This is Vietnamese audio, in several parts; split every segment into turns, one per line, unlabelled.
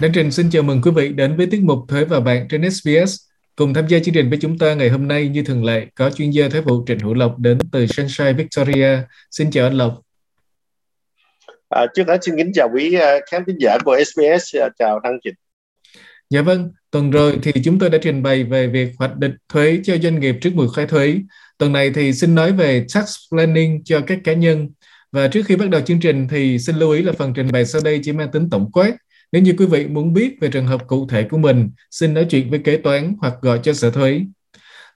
Đăng Trình xin chào mừng quý vị đến với tiết mục Thuế và Bạn trên SBS. Cùng tham gia chương trình với chúng ta ngày hôm nay như thường lệ có chuyên gia thuế vụ Trịnh Hữu Lộc đến từ Sunshine Victoria. Xin chào anh Lộc.
À, trước hết xin kính chào quý uh, khán thính giả của SBS, uh, chào Đăng Trịnh.
Dạ vâng, tuần rồi thì chúng tôi đã trình bày về việc hoạch định thuế cho doanh nghiệp trước mùa khai thuế. Tuần này thì xin nói về tax planning cho các cá nhân. Và trước khi bắt đầu chương trình thì xin lưu ý là phần trình bày sau đây chỉ mang tính tổng quát. Nếu như quý vị muốn biết về trường hợp cụ thể của mình, xin nói chuyện với kế toán hoặc gọi cho sở thuế.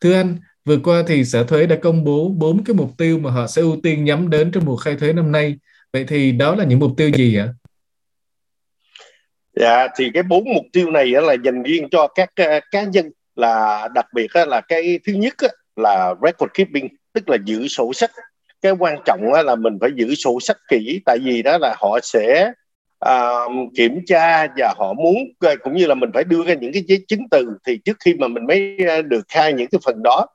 Thưa anh, vừa qua thì sở thuế đã công bố bốn cái mục tiêu mà họ sẽ ưu tiên nhắm đến trong mùa khai thuế năm nay. Vậy thì đó là những mục tiêu gì ạ?
Dạ, thì cái bốn mục tiêu này là dành riêng cho các ờ, cá nhân là đặc biệt là cái thứ nhất là record keeping, tức là giữ sổ sách. Cái quan trọng là mình phải giữ sổ sách kỹ, tại vì đó là họ sẽ uh, kiểm tra và họ muốn ờ, cũng như là mình phải đưa ra những cái giấy chứng từ. Thì trước khi mà mình mới ờ, được khai những cái phần đó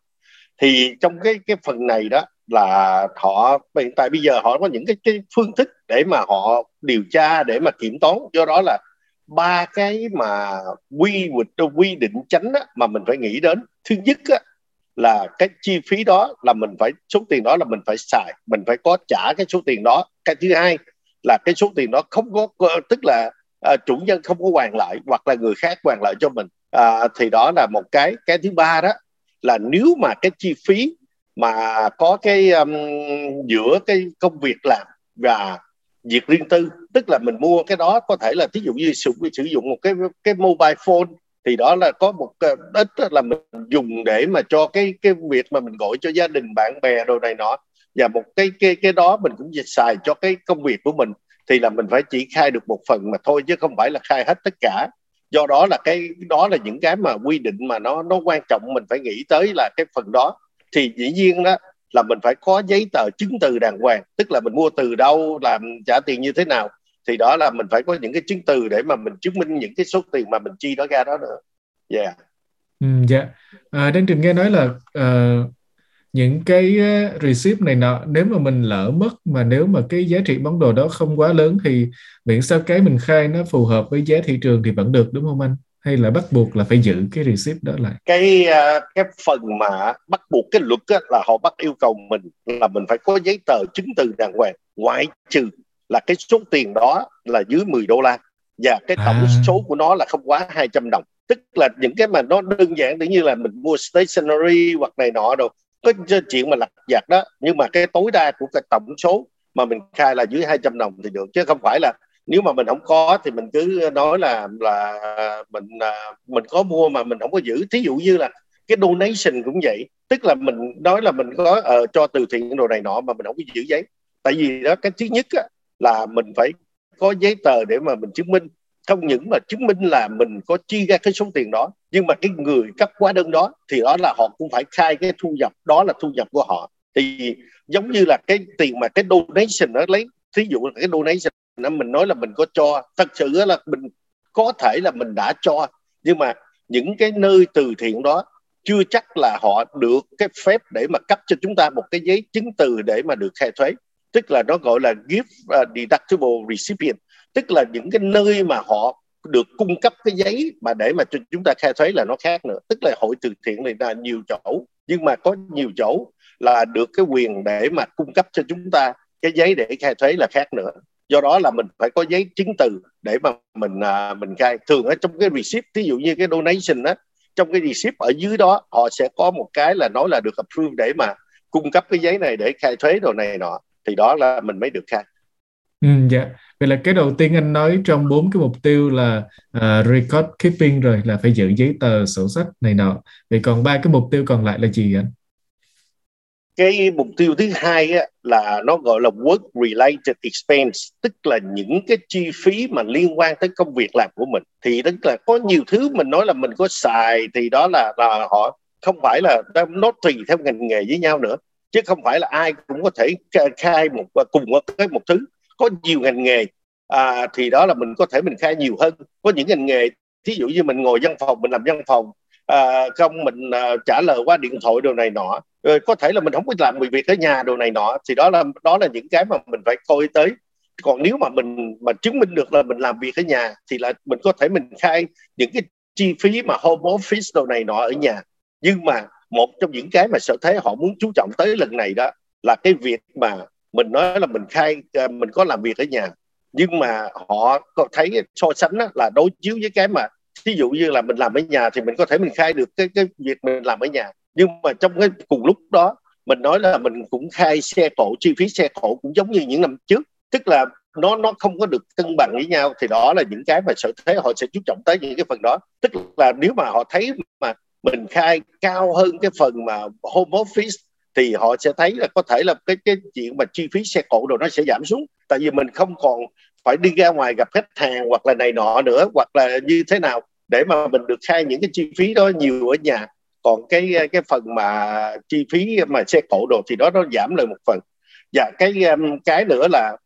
thì trong cái cái phần này đó là họ hiện tại bây giờ họ có những cái cái phương thức để mà họ điều tra để mà kiểm toán. Do đó là ba cái mà quy quy định tránh á, mà mình phải nghĩ đến. Thứ nhất á, là cái chi phí đó là mình phải số tiền đó là mình phải xài mình phải có trả cái số tiền đó. Cái thứ hai là cái số tiền đó không có tức là à, chủ nhân không có hoàn lại hoặc là người khác hoàn lại cho mình. À, thì đó là một cái. Cái thứ ba đó là nếu mà cái chi phí mà có cái um, giữa cái công việc làm và việc riêng tư tức là mình mua cái đó có thể là thí dụ như sử, sử dụng một cái cái mobile phone thì đó là có một ít là mình dùng để mà cho cái cái việc mà mình gọi cho gia đình, bạn bè đồ này nọ. Và một cái cái cái đó mình cũng xài cho cái công việc của mình. Thì là mình phải chỉ khai được một phần mà thôi, chứ không phải là khai hết tất cả. Do đó là cái, đó là những cái mà quy định mà nó nó quan trọng. Mình phải nghĩ tới là cái phần đó. Thì dĩ nhiên đó, là mình phải có giấy tờ chứng từ đàng hoàng. Tức là mình mua từ đâu, làm trả tiền như thế nào thì đó là mình phải có những cái chứng từ để mà mình chứng minh những cái số tiền mà mình chi đó ra đó nữa. Yeah.
Ừ, dạ. À, Đăng Trình nghe nói là uh, những cái uh, receipt này nọ nếu mà mình lỡ mất mà nếu mà cái giá trị món đồ đó không quá lớn thì miễn sao cái mình khai nó phù hợp với giá thị trường thì vẫn được đúng không anh? hay là bắt buộc là phải giữ cái receipt đó lại?
Cái uh, cái phần mà bắt buộc cái luật là họ bắt yêu cầu mình là mình phải có giấy tờ chứng từ đàng hoàng ngoại trừ là cái số tiền đó là dưới 10 đô la và cái tổng à. số của nó là không quá 200 đồng. Tức là những cái mà nó đơn giản tự như là mình mua stationery hoặc này nọ đâu có chuyện mà lặt vặt đó. Nhưng mà cái tối đa của cái tổng số mà mình khai là dưới 200 đồng thì được. Chứ không phải là nếu mà mình không có thì mình cứ nói là là mình à, mình có mua mà mình không có giữ. Thí dụ như là cái donation cũng vậy. Tức là mình nói là mình có uh, cho từ thiện đồ này nọ mà mình không có giữ giấy. Tại vì đó cái thứ nhất á, là mình phải có giấy tờ để mà mình chứng minh. Không những mà chứng minh là mình có chi ra cái số tiền đó, nhưng mà cái người cấp hóa đơn đó thì đó là họ cũng phải khai cái thu nhập, đó là thu nhập của họ. Thì giống như là cái tiền mà cái donation nó lấy, thí dụ là cái donation nó mình nói là mình có cho, thật sự là mình có thể là mình đã cho, nhưng mà những cái nơi từ thiện đó chưa chắc là họ được cái phép để mà cấp cho chúng ta một cái giấy chứng từ để mà được khai thuế tức là nó gọi là gift uh, deductible recipient. Tức là những cái nơi mà họ được cung cấp cái giấy mà để mà cho chúng ta khai thuế là nó khác nữa. Tức là hội từ thiện này là nhiều chỗ nhưng mà có nhiều chỗ là được cái quyền để mà cung cấp cho chúng ta cái giấy để khai thuế là khác nữa. Do đó là mình phải có giấy chứng từ để mà mình à, mình khai. Thường ở trong cái receipt ví dụ như cái donation á trong cái receipt ở dưới đó họ sẽ có một cái là nói là được approve để mà cung cấp cái giấy này để khai thuế đồ này nọ thì đó là mình mới được khai
Ừ, dạ. Vậy là cái đầu tiên anh nói trong bốn cái mục tiêu là uh, record keeping rồi là phải giữ giấy tờ sổ sách này nọ. Vậy còn ba cái mục tiêu còn lại là gì anh?
cái mục tiêu thứ hai á, là nó gọi là work related expense tức là những cái chi phí mà liên quan tới công việc làm của mình thì tức là có nhiều thứ mình nói là mình có xài thì đó là là họ không phải là nó tùy theo ngành nghề với nhau nữa chứ không phải là ai cũng có thể khai một cùng một cái một thứ. Có nhiều ngành nghề à, thì đó là mình có thể mình khai nhiều hơn. Có những ngành nghề thí dụ như mình ngồi văn phòng mình làm văn phòng à, không mình à, trả lời qua điện thoại đồ này nọ rồi có thể là mình không có làm việc ở nhà đồ này nọ thì đó là đó là những cái mà mình phải coi tới. Còn nếu mà mình mà chứng minh được là mình làm việc ở nhà thì là mình có thể mình khai những cái chi phí mà home office đồ này nọ ở nhà. Nhưng mà một trong những cái mà sở thế họ muốn chú trọng tới lần này đó là cái việc mà mình nói là mình khai ờ, mình có làm việc ở nhà. Nhưng mà họ có thấy so sánh đó, là đối chiếu với cái mà ví dụ như là mình làm ở nhà thì mình có thể mình khai được cái cái việc mình làm ở nhà. Nhưng mà trong cái cùng lúc đó mình nói là mình cũng khai xe cộ chi phí xe cộ cũng giống như những năm trước. Tức là nó nó không có được cân bằng với nhau. Thì đó là những cái mà sở thế họ sẽ chú trọng tới những cái phần đó. Tức là nếu mà họ thấy mà mình khai cao hơn cái phần mà home office thì họ sẽ thấy là có thể là cái cái chuyện mà chi phí xe cộ đồ nó sẽ giảm xuống. Tại vì mình không còn phải đi ra ngoài gặp khách hàng hoặc là này nọ nữa hoặc là như thế nào để mà mình được khai những cái chi phí đó nhiều ở nhà. Còn cái cái phần mà chi phí mà xe cộ đồ thì đó nó giảm lại một phần. Và cái um, cái nữa là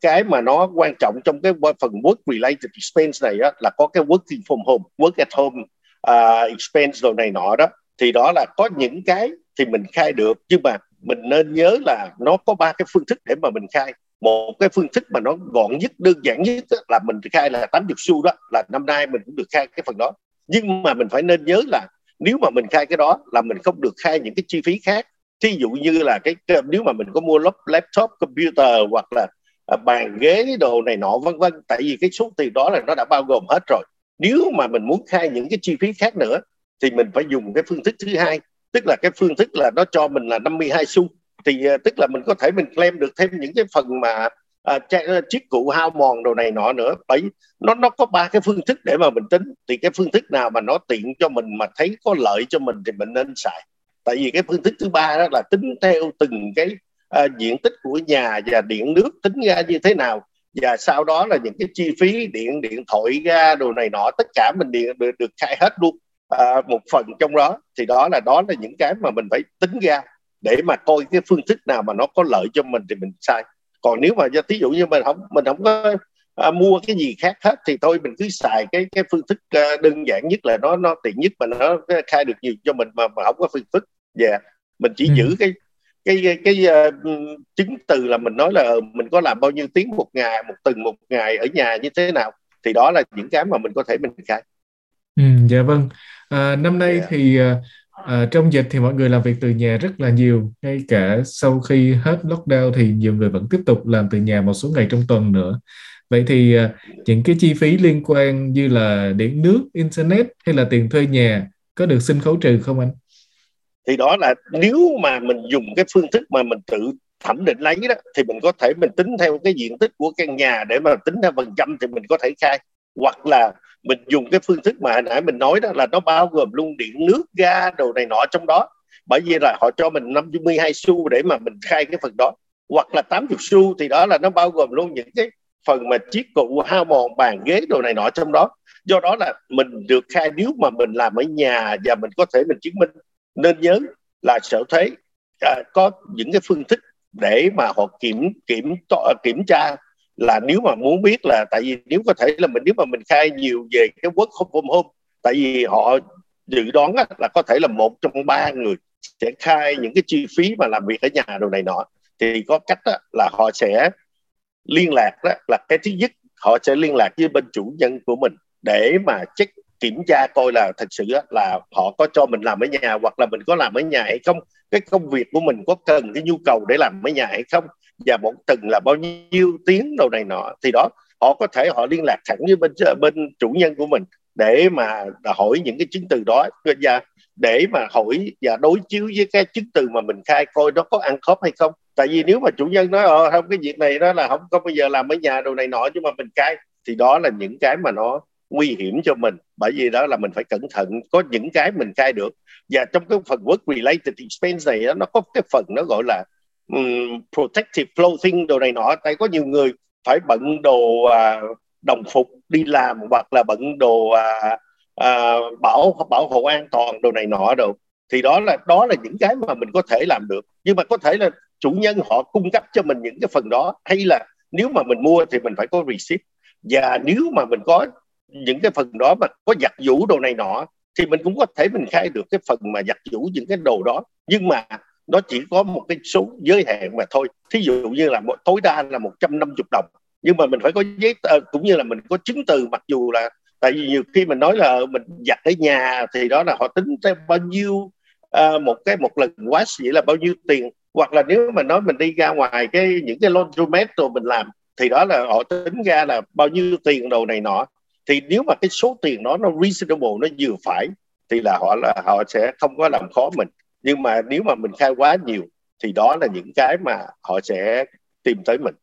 cái mà nó quan trọng trong cái phần work related expense này á, là có cái working from home work at home uh, expense đồ này nọ đó thì đó là có những cái thì mình khai được nhưng mà mình nên nhớ là nó có ba cái phương thức để mà mình khai. Một cái phương thức mà nó gọn nhất đơn giản nhất là mình khai là 80 xu đó là năm nay mình cũng được khai cái phần đó. Nhưng mà mình phải nên nhớ là nếu mà mình khai cái đó là mình không được khai những cái chi phí khác. Thí dụ như là cái nếu mà mình có mua laptop computer hoặc là à, bàn ghế đồ này nọ vân vân. Tại vì cái số tiền đó là nó đã bao gồm hết rồi nếu mà mình muốn khai những cái chi phí khác nữa thì mình phải dùng cái phương thức thứ hai. Tức là cái phương thức là nó cho mình là 52 xu. Thì uh, tức là mình có thể mình claim được thêm những cái phần mà uh, chiếc cụ hao mòn đồ này nọ nữa. Bởi nó nó có ba cái phương thức để mà mình tính. Thì cái phương thức nào mà nó tiện cho mình mà thấy có lợi cho mình thì mình nên xài. Tại vì cái phương thức thứ ba đó là tính theo từng cái uh, diện tích của nhà và điện nước tính ra như thế nào và sau đó là những cái chi phí điện điện thoại ga đồ này nọ tất cả mình điện được, được khai hết luôn à, một phần trong đó thì đó là đó là những cái mà mình phải tính ra để mà coi cái phương thức nào mà nó có lợi cho mình thì mình sai còn nếu mà thí dụ như mình không mình không có à, mua cái gì khác hết thì thôi mình cứ xài cái cái phương thức à, đơn giản nhất là nó nó tiện nhất mà nó khai được nhiều cho mình mà mà không có phương thức dạ yeah. mình chỉ ừ. giữ cái cái cái, uh, chứng từ là mình nói là mình có làm bao nhiêu tiếng một ngày một tuần một ngày ở nhà như thế nào thì đó là những cái mà mình có thể mình khai
ừ, dạ vâng à, năm nay yeah. Dạ. thì À, trong dịch thì mọi người làm việc từ nhà rất là nhiều ngay cả sau khi hết lockdown thì nhiều người vẫn tiếp tục làm từ nhà một số ngày trong tuần nữa vậy thì à, những cái chi phí liên quan như là điện nước internet hay là tiền thuê nhà có được xin khấu trừ không anh
thì đó là nếu mà mình dùng cái phương thức mà mình tự thẩm định lấy đó, thì mình có thể mình tính theo cái diện tích của căn nhà để mà tính theo phần trăm thì mình có thể khai. Hoặc là mình dùng cái phương thức mà hồi nãy mình nói đó là nó bao gồm luôn điện, nước, ga, đồ này nọ trong đó. Bởi vì là họ cho mình 52 xu để mà mình khai cái phần đó. Hoặc là 80 xu thì đó là nó bao gồm luôn những cái phần mà chiếc cụ, hao mòn bàn ghế, đồ này nọ trong đó. Do đó là mình được khai, nếu mà mình làm ở nhà và mình có thể mình chứng minh nên nhớ là sở thuế à, có những cái phương thức để mà họ kiểm kiểm à, kiểm tra là nếu mà muốn biết là tại vì nếu có thể là mình nếu mà mình khai nhiều về cái work from home tại vì họ dự đoán á, là có thể là một trong ba người sẽ khai những cái chi phí mà làm việc ở nhà đồ này nọ. Thì có cách á, là họ sẽ liên lạc đó là cái thứ nhất họ sẽ liên lạc với bên chủ nhân của mình để mà check kiểm tra coi là thật sự là họ có cho mình làm ở nhà hoặc là mình có làm ở nhà hay không. Cái công việc của mình có cần cái nhu cầu để làm ở nhà hay không? Và một tuần là bao nhiêu tiếng đâu này nọ. Thì đó, họ có thể họ liên lạc thẳng với bên bên chủ nhân của mình để mà hỏi những cái chứng từ đó. Và để mà hỏi và đối chiếu với cái chứng từ mà mình khai coi nó có ăn khớp hay không. Tại vì nếu mà chủ nhân nói ờ không, cái việc này đó là không có bây giờ làm ở nhà đồ này nọ nhưng mà mình khai thì đó là những cái mà nó nguy hiểm cho mình. Bởi vì đó là mình phải cẩn thận có những cái mình khai được. Và trong cái phần work related expense này nó có cái phần nó gọi là um, protective clothing đồ này nọ. Tại có nhiều người phải bận đồ uh, đồng phục đi làm hoặc là bận đồ uh, uh, bảo bảo hộ an toàn đồ này nọ đồ. Thì đó là đó là những cái mà mình có thể làm được. Nhưng mà có thể là chủ nhân họ cung cấp cho mình những cái phần đó. Hay là nếu mà mình mua thì mình phải có receipt. Và nếu mà mình có những cái phần đó mà có giặt vũ đồ này nọ thì mình cũng có thể mình khai được cái phần mà giặt vũ những cái đồ đó. Nhưng mà nó chỉ có một cái số giới hạn mà thôi. Thí dụ như là một tối đa là 150 đồng. Nhưng mà mình phải có giấy tờ cũng như là mình có chứng từ mặc dù là tại vì nhiều khi mình nói là mình giặt ở nhà thì đó là họ tính theo bao nhiêu uh, một cái một lần quá chỉ là bao nhiêu tiền. Hoặc là nếu mà nói mình đi ra ngoài cái những cái laundromat rồi mình làm thì đó là họ tính ra là bao nhiêu tiền đồ này nọ thì nếu mà cái số tiền đó nó reasonable nó vừa phải thì là họ là họ sẽ không có làm khó mình nhưng mà nếu mà mình khai quá nhiều thì đó là những cái mà họ sẽ tìm tới mình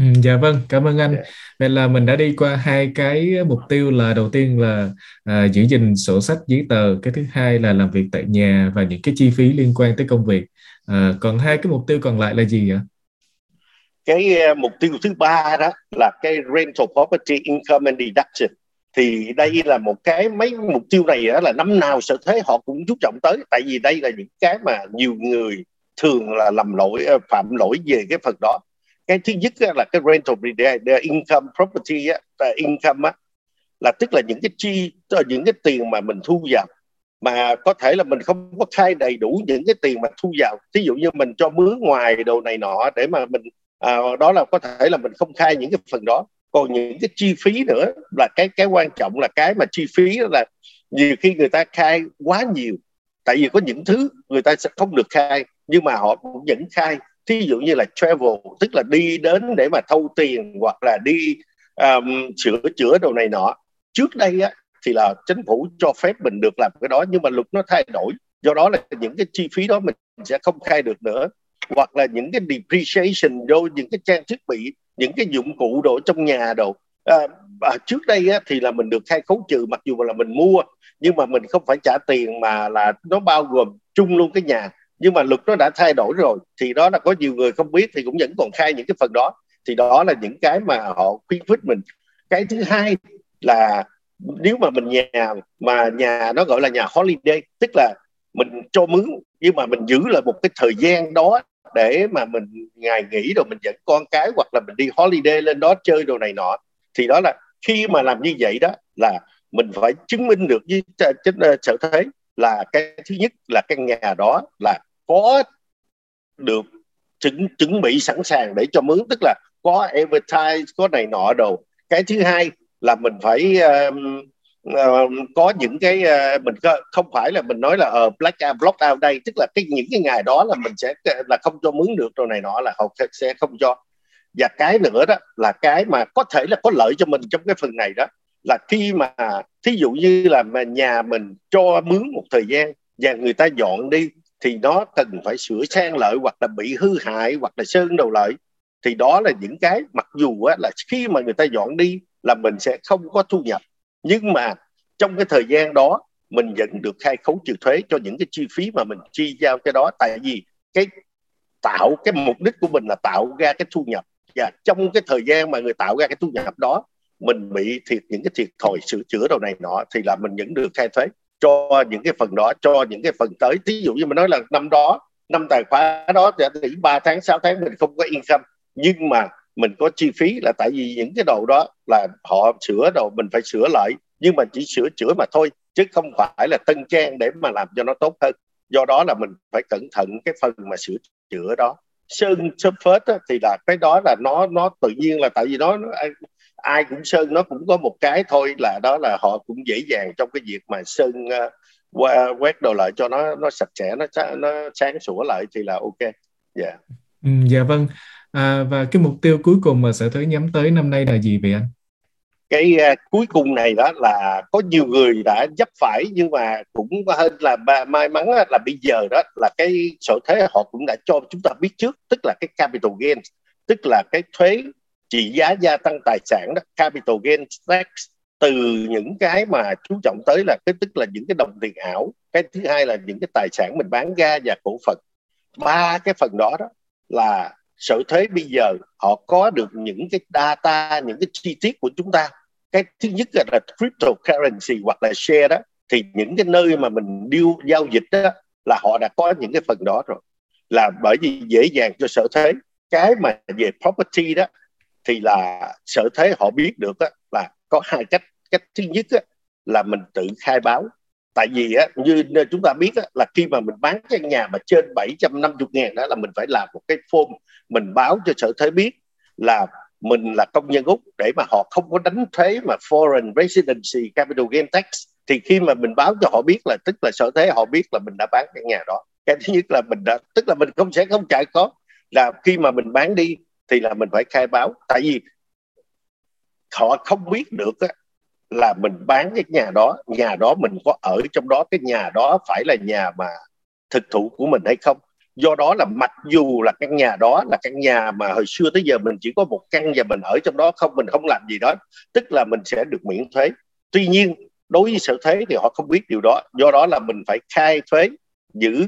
Ừ, dạ vâng, cảm ơn anh. Vậy là mình đã đi qua hai cái mục tiêu là đầu tiên là à, giữ gìn sổ sách giấy tờ, cái thứ hai là làm việc tại nhà và những cái chi phí liên quan tới công việc. À, còn hai cái mục tiêu còn lại là gì ạ?
Cái ờ, mục tiêu thứ ba đó là cái rental property income and deduction. Thì đây là một cái mấy mục tiêu này đó là năm nào sở thuế họ cũng chú trọng tới. Tại vì đây là những cái mà nhiều người thường là làm lỗi ờ, phạm lỗi về cái phần đó. Cái thứ nhất là cái rental income property á, income á, là tức là những cái chi những cái tiền mà mình thu vào. Mà có thể là mình không có khai đầy đủ những cái tiền mà thu vào. Ví dụ như mình cho mướn ngoài đồ này nọ để mà mình à, đó là có thể là mình không khai những cái phần đó. Còn những cái chi phí nữa là cái cái quan trọng là cái mà chi phí là nhiều khi người ta khai quá nhiều tại vì có những thứ người ta sẽ không được khai nhưng mà họ cũng vẫn khai. Thí dụ như là travel tức là đi đến để mà thâu tiền hoặc là đi um, sửa chữa đồ này nọ. Trước đây á thì là chính phủ cho phép mình được làm cái đó nhưng mà luật nó thay đổi. Do đó là những cái chi phí đó mình sẽ không khai được nữa hoặc là những cái depreciation vô những cái trang thiết bị những cái dụng cụ đồ trong nhà đồ. À, à, trước đây á, thì là mình được khai khấu trừ mặc dù là mình mua nhưng mà mình không phải trả tiền mà là nó bao gồm chung luôn cái nhà. Nhưng mà luật nó đã thay đổi rồi thì đó là có nhiều người không biết thì cũng vẫn còn khai những cái phần đó. Thì đó là những cái mà họ khuyến khích mình. Cái thứ hai là nếu mà mình nhà mà nhà nó gọi là nhà holiday tức là mình cho mướn nhưng mà mình giữ lại một cái thời gian đó để mà mình ngày nghỉ rồi mình dẫn con cái hoặc là mình đi holiday lên đó chơi đồ này nọ thì đó là khi mà làm như vậy đó là mình phải chứng minh được với ờ, sở thế là cái thứ nhất là căn nhà đó là có được chuẩn chuẩn bị sẵn sàng để cho mướn tức là có advertise có này nọ đồ. Cái thứ hai là mình phải um, uh, có những cái uh, mình không phải là mình nói là ở uh, black out block out đây tức là cái những cái ngày đó là mình sẽ là không cho mướn được rồi này nọ là họ sẽ không cho. Và cái nữa đó là cái mà có thể là có lợi cho mình trong cái phần này đó là khi mà thí dụ như là mà nhà mình cho mướn một thời gian và người ta dọn đi thì nó cần phải sửa sang lợi hoặc là bị hư hại hoặc là sơn đầu lợi thì đó là những cái mặc dù á, là khi mà người ta dọn đi là mình sẽ không có thu nhập nhưng mà trong cái thời gian đó, mình vẫn được khai khấu trừ thuế cho những cái chi phí mà mình chi giao cái đó. Tại vì cái tạo, cái mục đích của mình là tạo ra cái thu nhập. Và trong cái thời gian mà người tạo ra cái thu nhập đó, mình bị thiệt những cái thiệt thòi sửa chữa đầu này nọ, thì là mình vẫn được khai thuế. Cho những cái phần đó, cho những cái phần tới. Ví dụ như mình nói là năm đó, năm tài khoá đó, thì ba tháng 6 tháng mình không có income. Nhưng mà mình có chi phí là tại vì những cái đồ đó là họ sửa đồ mình phải sửa lại nhưng mà chỉ sửa chữa mà thôi chứ không phải là tân trang để mà làm cho nó tốt hơn. Do đó là mình phải cẩn thận cái phần mà sửa chữa đó. Sơn sơn phết thì là cái đó là nó nó tự nhiên là tại vì nó, nó ai cũng sơn nó cũng có một cái thôi là đó là họ cũng dễ dàng trong cái việc mà sơn uh, quét đồ lại cho nó nó sạch sẽ nó nó sáng sủa lại thì là ok. Dạ. Yeah.
ừ, dạ vâng à, và cái mục tiêu cuối cùng mà sở thuế nhắm tới năm nay là gì vậy anh?
Cái uh, cuối cùng này đó là có nhiều người đã dấp phải nhưng mà cũng hơn là may mắn là bây giờ đó là cái sở thuế họ cũng đã cho chúng ta biết trước tức là cái capital gains tức là cái thuế trị giá gia tăng tài sản đó capital gains tax từ những cái mà chú trọng tới là cái tức là những cái đồng tiền ảo cái thứ hai là những cái tài sản mình bán ra và cổ phần. Ba cái phần đó đó là sở thuế bây giờ họ có được những cái data những cái chi tiết của chúng ta. Cái thứ nhất là là cryptocurrency hoặc là share đó. Thì những cái nơi mà mình điêu giao dịch đó là họ đã có những cái phần đó rồi. Là bởi vì dễ dàng cho sở thuế cái mà về property đó thì là sở thuế họ biết được đó, là có hai cách. Cách thứ nhất đó, là mình tự khai báo tại vì á, như chúng ta biết á, là khi mà mình bán căn nhà mà trên 750 ngàn đó là mình phải làm một cái form mình báo cho sở thuế biết là mình là công nhân úc để mà họ không có đánh thuế mà foreign residency capital gain tax. Thì khi mà mình báo cho họ biết là tức là sở thuế họ biết là mình đã bán căn nhà đó. Cái thứ nhất là mình đã tức là mình không sẽ không chạy có là khi mà mình bán đi thì là mình phải khai báo. Tại vì họ không biết được á, là mình bán cái nhà đó nhà đó mình có ở trong đó, cái nhà đó phải là nhà mà thực thụ của mình hay không? Do đó là mặc dù là căn nhà đó là căn nhà mà hồi xưa tới giờ mình chỉ có một căn và mình ở trong đó không, mình không làm gì đó, tức là mình sẽ được miễn thuế. Tuy nhiên, đối với sở thuế thì họ không biết điều đó, do đó là mình phải khai thuế, giữ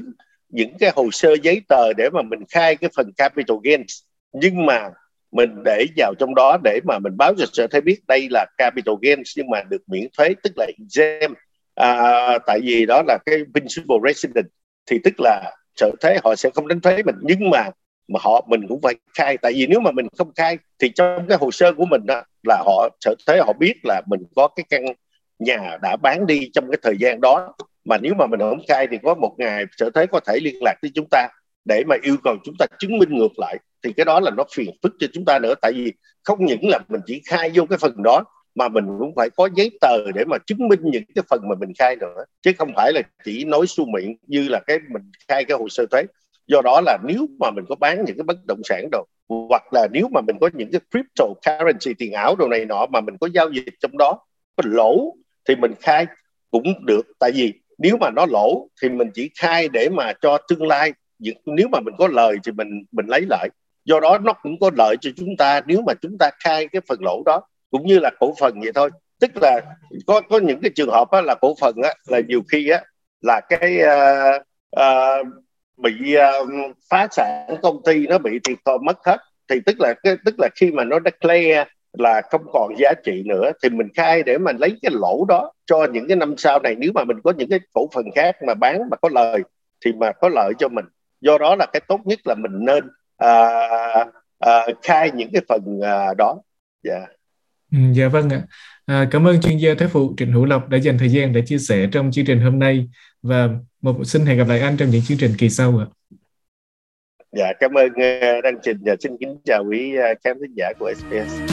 những cái hồ sơ giấy tờ để mà mình khai cái phần capital gains. Nhưng mà mình để vào trong đó để mà mình báo cho sở thuế biết đây là capital gains nhưng mà được miễn thuế tức là exempt à, tại vì đó là cái principal resident thì tức là sở thuế họ sẽ không đánh thuế mình. Nhưng mà mà họ mình cũng phải khai. Tại vì nếu mà mình không khai thì trong cái hồ sơ của mình đó, là họ sở thuế họ biết là mình có cái căn nhà đã bán đi trong cái thời gian đó. Mà nếu mà mình không khai thì có một ngày sở thuế có thể liên lạc với chúng ta để mà yêu cầu chúng ta chứng minh ngược lại thì cái đó là nó phiền phức cho chúng ta nữa. Tại vì không những là mình chỉ khai vô cái phần đó, mà mình cũng phải có giấy tờ để mà chứng minh những cái phần mà mình khai nữa. Chứ không phải là chỉ nói su miệng như là cái mình khai cái hồ sơ thuế. Do đó là nếu mà mình có bán những cái bất động sản đồ, hoặc là nếu mà mình có những cái cryptocurrency tiền ảo đồ này nọ mà mình có giao dịch trong đó, có lỗ thì mình khai cũng được. Tại vì nếu mà nó lỗ thì mình chỉ khai để mà cho tương lai. Nếu mà mình có lời thì mình mình lấy lại do đó nó cũng có lợi cho chúng ta nếu mà chúng ta khai cái phần lỗ đó cũng như là cổ phần vậy thôi. Tức là có có những cái trường hợp á, là cổ phần á, là nhiều khi á, là cái uh, uh, bị uh, phá sản công ty nó bị thiệt thòi mất hết. Thì tức là cái tức là khi mà nó declare là không còn giá trị nữa thì mình khai để mình lấy cái lỗ đó cho những cái năm sau này. Nếu mà mình có những cái cổ phần khác mà bán mà có lời thì mà có lợi cho mình. Do đó là cái tốt nhất là mình nên à, à, khai những cái phần à, đó. Dạ. Yeah.
Ừ, dạ vâng ạ. À, cảm ơn chuyên gia thái phụ Trịnh Hữu Lộc đã dành thời gian để chia sẻ trong chương trình hôm nay. Và một xin hẹn gặp lại anh trong những chương trình kỳ sau ạ.
Dạ cảm ơn uh, đăng trình. Và xin kính chào quý uh, khán thính giả của SBS